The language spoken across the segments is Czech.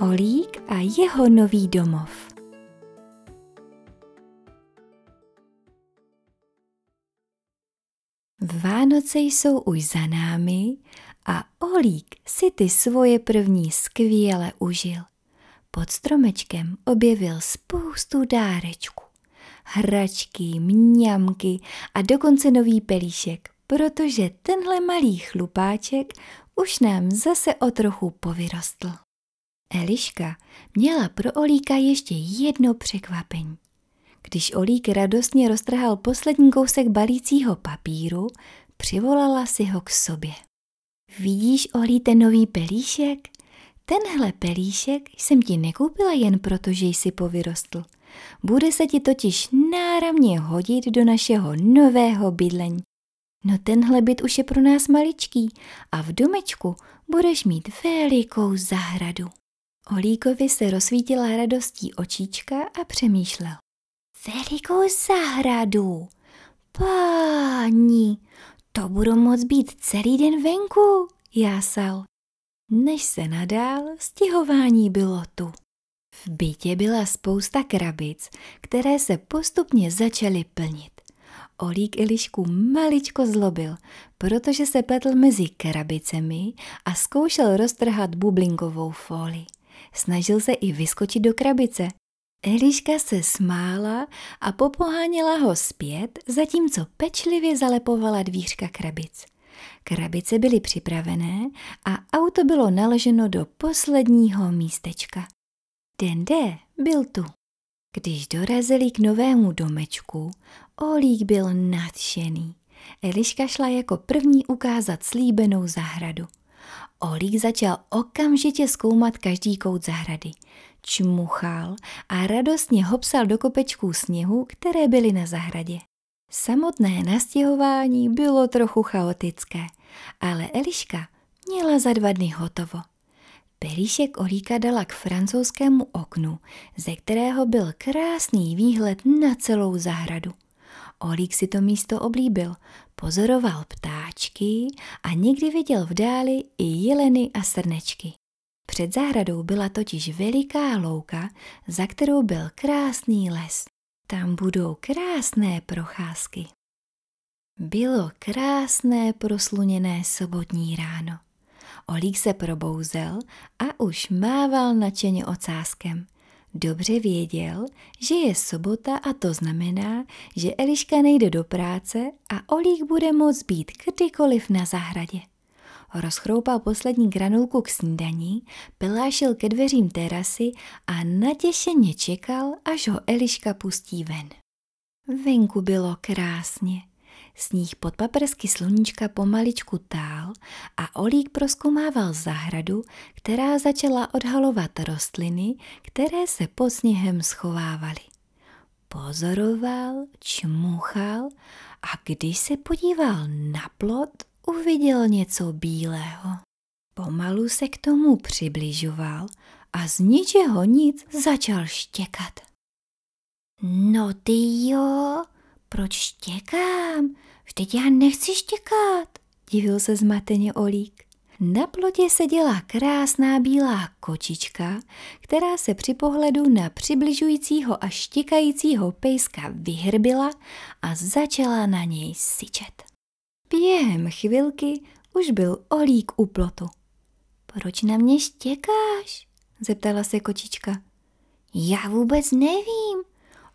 Olík a jeho nový domov. Vánoce jsou už za námi a Olík si ty svoje první skvěle užil. Pod stromečkem objevil spoustu dárečků. Hračky, mňamky a dokonce nový pelíšek, protože tenhle malý chlupáček už nám zase o trochu povyrostl. Eliška měla pro Olíka ještě jedno překvapení. Když Olík radostně roztrhal poslední kousek balícího papíru, přivolala si ho k sobě. Vidíš, Olí, ten nový pelíšek? Tenhle pelíšek jsem ti nekoupila jen proto, že jsi povyrostl. Bude se ti totiž náramně hodit do našeho nového bydlení. No tenhle byt už je pro nás maličký a v domečku budeš mít velikou zahradu. Olíkovi se rozsvítila radostí očička a přemýšlel. Velikou zahradu? Páni, to budu moc být celý den venku, jásal. Než se nadál, stěhování bylo tu. V bytě byla spousta krabic, které se postupně začaly plnit. Olík Elišku maličko zlobil, protože se pletl mezi krabicemi a zkoušel roztrhat bublinkovou fóli. Snažil se i vyskočit do krabice. Eliška se smála a popoháněla ho zpět, zatímco pečlivě zalepovala dvířka krabic. Krabice byly připravené a auto bylo naleženo do posledního místečka. Den D byl tu. Když dorazili k novému domečku, Olík byl nadšený. Eliška šla jako první ukázat slíbenou zahradu. Olík začal okamžitě zkoumat každý kout zahrady. Čmuchal a radostně hopsal do kopečků sněhu, které byly na zahradě. Samotné nastěhování bylo trochu chaotické, ale Eliška měla za dva dny hotovo. Pelíšek Olíka dala k francouzskému oknu, ze kterého byl krásný výhled na celou zahradu. Olík si to místo oblíbil, pozoroval ptáčky a někdy viděl v dáli i jeleny a srnečky. Před zahradou byla totiž veliká louka, za kterou byl krásný les. Tam budou krásné procházky. Bylo krásné prosluněné sobotní ráno. Olík se probouzel a už mával nadšeně ocáskem. Dobře věděl, že je sobota a to znamená, že Eliška nejde do práce a Olík bude moct být kdykoliv na zahradě. Rozchroupal poslední granulku k snídaní, pelášil ke dveřím terasy a natěšeně čekal, až ho Eliška pustí ven. Venku bylo krásně. Sníh pod paprsky sluníčka pomaličku tál a Olík proskomával zahradu, která začala odhalovat rostliny, které se pod sněhem schovávaly. Pozoroval, čmuchal a když se podíval na plot, uviděl něco bílého. Pomalu se k tomu přibližoval a z ničeho nic začal štěkat. No ty jo, proč štěkám? Vždyť já nechci štěkat, divil se zmateně Olík. Na plotě seděla krásná bílá kočička, která se při pohledu na přibližujícího a štěkajícího pejska vyhrbila a začala na něj syčet. Během chvilky už byl Olík u plotu. Proč na mě štěkáš? zeptala se kočička. Já vůbec nevím.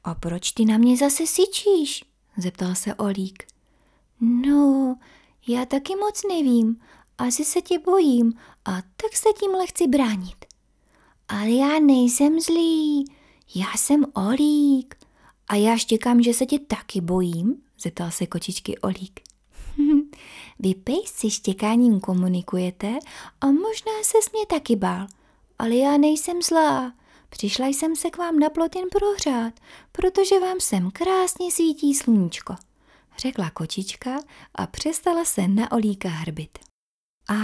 A proč ty na mě zase syčíš? zeptal se Olík. No, já taky moc nevím. Asi se tě bojím a tak se tímhle chci bránit. Ale já nejsem zlý, já jsem Olík. A já štěkám, že se tě taky bojím, zeptal se kočičky Olík. Vy pejsci štěkáním komunikujete a možná se s mě taky bál, ale já nejsem zlá. Přišla jsem se k vám na plot jen prohřát, protože vám sem krásně svítí sluníčko, řekla kočička a přestala se na olíka hrbit. A,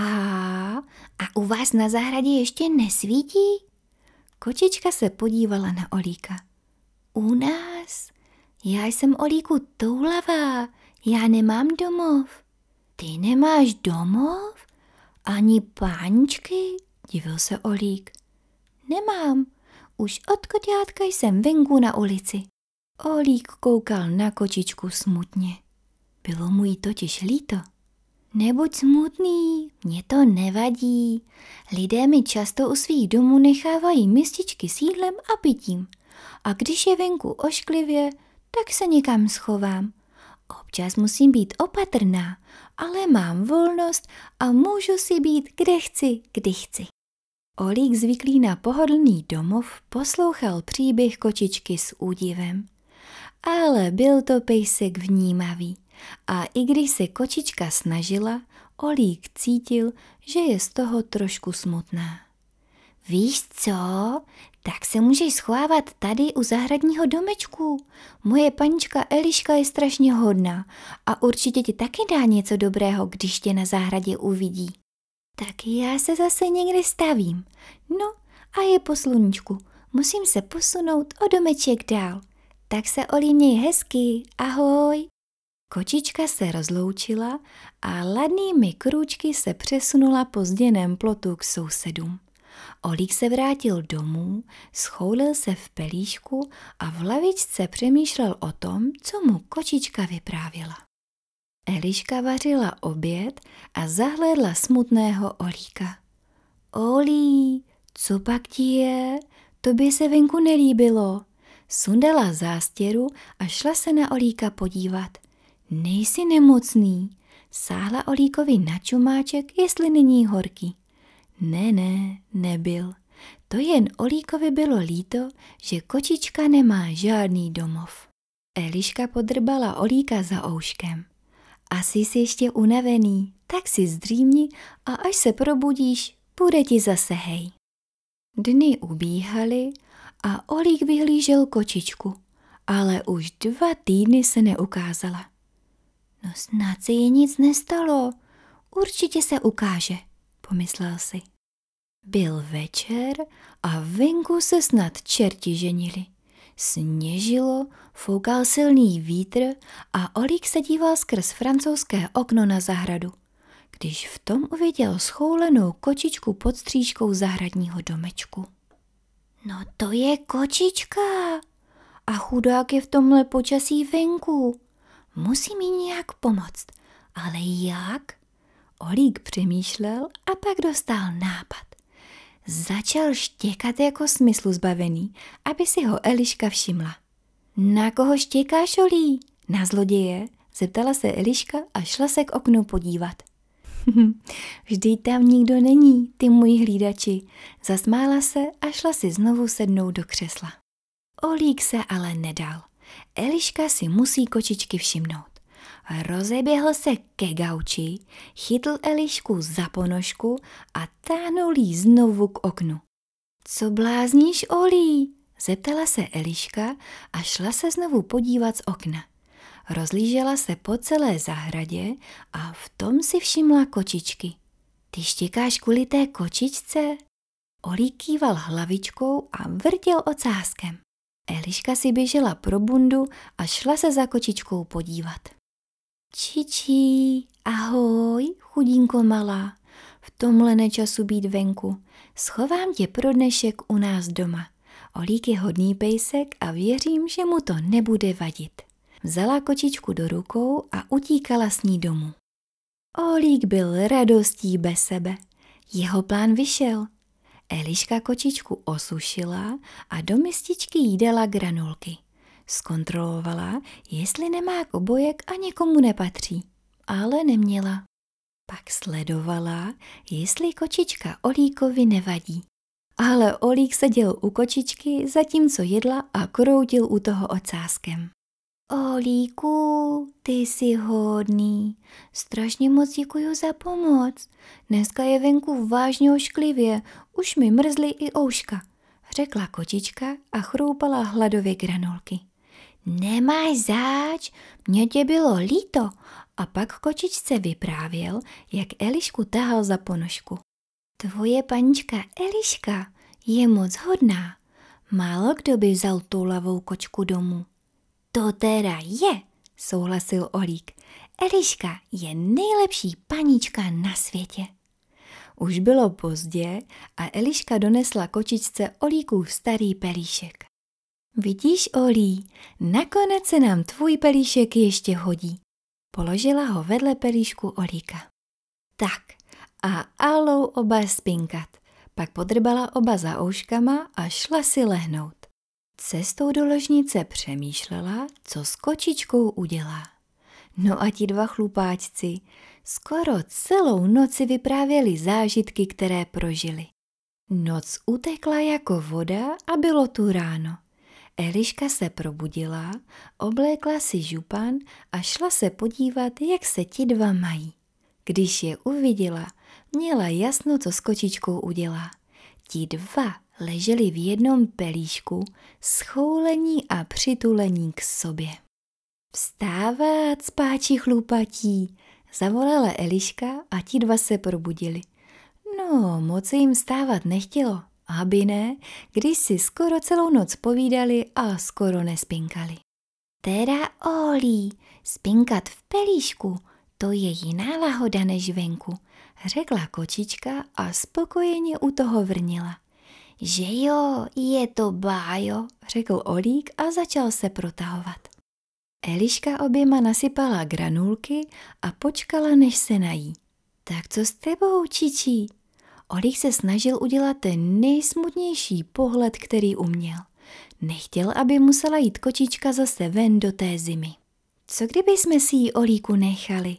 a u vás na zahradě ještě nesvítí? Kočička se podívala na olíka. U nás? Já jsem olíku toulavá, já nemám domov. Ty nemáš domov? Ani páničky? Divil se Olík. Nemám. Už od koťátka jsem venku na ulici. Olík koukal na kočičku smutně. Bylo mu jí totiž líto. Nebuď smutný, mě to nevadí. Lidé mi často u svých domů nechávají mističky s jídlem a pitím. A když je venku ošklivě, tak se někam schovám. Občas musím být opatrná, ale mám volnost a můžu si být kde chci, kdy chci. Olík zvyklý na pohodlný domov poslouchal příběh kočičky s údivem. Ale byl to pejsek vnímavý a i když se kočička snažila, Olík cítil, že je z toho trošku smutná. Víš co? Tak se můžeš schovávat tady u zahradního domečku. Moje panička Eliška je strašně hodná a určitě ti taky dá něco dobrého, když tě na zahradě uvidí. Tak já se zase někdy stavím. No a je po sluníčku. Musím se posunout o domeček dál. Tak se Olí měj hezky. Ahoj. Kočička se rozloučila a ladnými krůčky se přesunula po zděném plotu k sousedům. Olík se vrátil domů, schoulil se v pelíšku a v lavičce přemýšlel o tom, co mu kočička vyprávěla. Eliška vařila oběd a zahlédla smutného Olíka. Olí, co pak ti je? To by se venku nelíbilo. Sundala zástěru a šla se na Olíka podívat. Nejsi nemocný? Sáhla Olíkovi na čumáček, jestli není horký. Ne, ne, nebyl. To jen Olíkovi bylo líto, že kočička nemá žádný domov. Eliška podrbala Olíka za ouškem. Asi jsi ještě unavený, tak si zdřímni a až se probudíš, bude ti zase hej. Dny ubíhaly a Olík vyhlížel kočičku, ale už dva týdny se neukázala. No snad se jí nic nestalo, určitě se ukáže, pomyslel si. Byl večer a venku se snad čerti ženili. Sněžilo, foukal silný vítr a Olík se díval skrz francouzské okno na zahradu, když v tom uviděl schoulenou kočičku pod střížkou zahradního domečku. No to je kočička a chudák je v tomhle počasí venku. Musí mi nějak pomoct, ale jak? Olík přemýšlel a pak dostal nápad. Začal štěkat jako smyslu zbavený, aby si ho Eliška všimla. Na koho štěkáš, Olí? Na zloděje? Zeptala se Eliška a šla se k oknu podívat. Vždyť tam nikdo není, ty můj hlídači. Zasmála se a šla si znovu sednout do křesla. Olík se ale nedal. Eliška si musí kočičky všimnout. Rozeběhl se ke gauči, chytl Elišku za ponožku a táhnul jí znovu k oknu. Co blázníš, Olí? Zeptala se Eliška a šla se znovu podívat z okna. Rozlížela se po celé zahradě a v tom si všimla kočičky. Ty štěkáš kvůli té kočičce? Olí kýval hlavičkou a vrtěl ocáskem. Eliška si běžela pro bundu a šla se za kočičkou podívat. Čičí, ahoj, chudinko malá, v tomhle nečasu být venku. Schovám tě pro dnešek u nás doma. Olík je hodný pejsek a věřím, že mu to nebude vadit. Vzala kočičku do rukou a utíkala s ní domů. Olík byl radostí bez sebe. Jeho plán vyšel. Eliška kočičku osušila a do mističky jí dala granulky. Zkontrolovala, jestli nemá obojek a někomu nepatří, ale neměla. Pak sledovala, jestli kočička Olíkovi nevadí. Ale Olík seděl u kočičky, zatímco jedla a kroutil u toho ocáskem. Olíku, ty jsi hodný. Strašně moc děkuji za pomoc. Dneska je venku vážně ošklivě, už mi mrzly i ouška, řekla kočička a chroupala hladově granulky. Nemáš záč, mě tě bylo líto. A pak kočičce vyprávěl, jak Elišku tahal za ponožku. Tvoje panička Eliška je moc hodná. Málo kdo by vzal lavou kočku domů. To teda je, souhlasil Olík. Eliška je nejlepší panička na světě. Už bylo pozdě a Eliška donesla kočičce Olíkův starý pelíšek. Vidíš, Olí, nakonec se nám tvůj pelíšek ještě hodí. Položila ho vedle pelíšku Olíka. Tak, a alou oba spinkat. Pak podrbala oba za ouškama a šla si lehnout. Cestou do ložnice přemýšlela, co s kočičkou udělá. No a ti dva chlupáčci skoro celou noci vyprávěli zážitky, které prožili. Noc utekla jako voda a bylo tu ráno. Eliška se probudila, oblékla si župan a šla se podívat, jak se ti dva mají. Když je uviděla, měla jasno, co s kočičkou udělá. Ti dva leželi v jednom pelíšku, schoulení a přitulení k sobě. Vstávat, spáči chlupatí, zavolala Eliška a ti dva se probudili. No, moc jim stávat nechtělo, aby ne, když si skoro celou noc povídali a skoro nespinkali. Teda Olí, spinkat v pelíšku, to je jiná lahoda než venku, řekla kočička a spokojeně u toho vrnila. Že jo, je to bájo, řekl Olík a začal se protahovat. Eliška oběma nasypala granulky a počkala, než se nají. Tak co s tebou, čičí? Olík se snažil udělat ten nejsmutnější pohled, který uměl. Nechtěl, aby musela jít kočička zase ven do té zimy. Co kdyby jsme si ji Olíku nechali?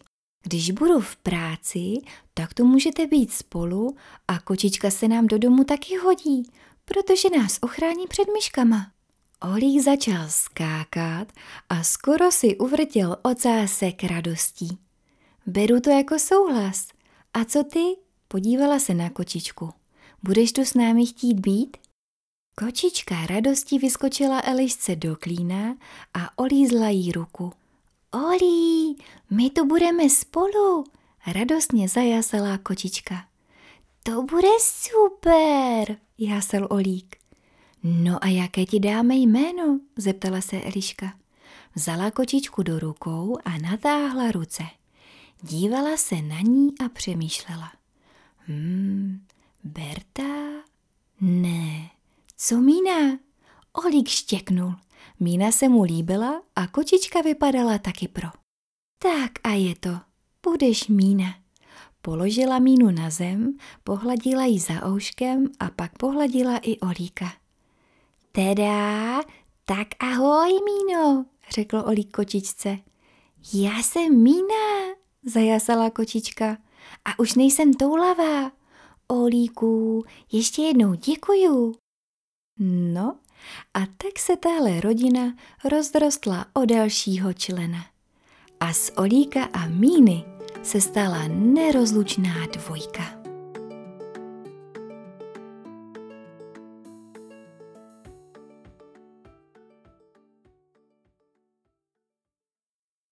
Když budu v práci, tak to můžete být spolu a kočička se nám do domu taky hodí, protože nás ochrání před myškama. Olík začal skákat a skoro si uvrtěl ocásek radostí. Beru to jako souhlas. A co ty? Podívala se na kočičku. Budeš tu s námi chtít být? Kočička radostí vyskočila Elišce do klína a olízla jí ruku. Olí, my tu budeme spolu, radostně zajasala kočička. To bude super, jásal Olík. No a jaké ti dáme jméno? zeptala se Eliška. Vzala kočičku do rukou a natáhla ruce. Dívala se na ní a přemýšlela. Hmm, Berta? Ne. Co Mína? Olík štěknul. Mína se mu líbila a kočička vypadala taky pro. Tak a je to. Budeš Mína. Položila Mínu na zem, pohladila ji za ouškem a pak pohladila i Olíka. Teda, tak ahoj, Míno, řekl Olík kočičce. Já jsem Mína, zajasala kočička. A už nejsem toulavá. Olíku, ještě jednou děkuju. No, a tak se tahle rodina rozrostla o dalšího člena. A z Olíka a Míny se stala nerozlučná dvojka.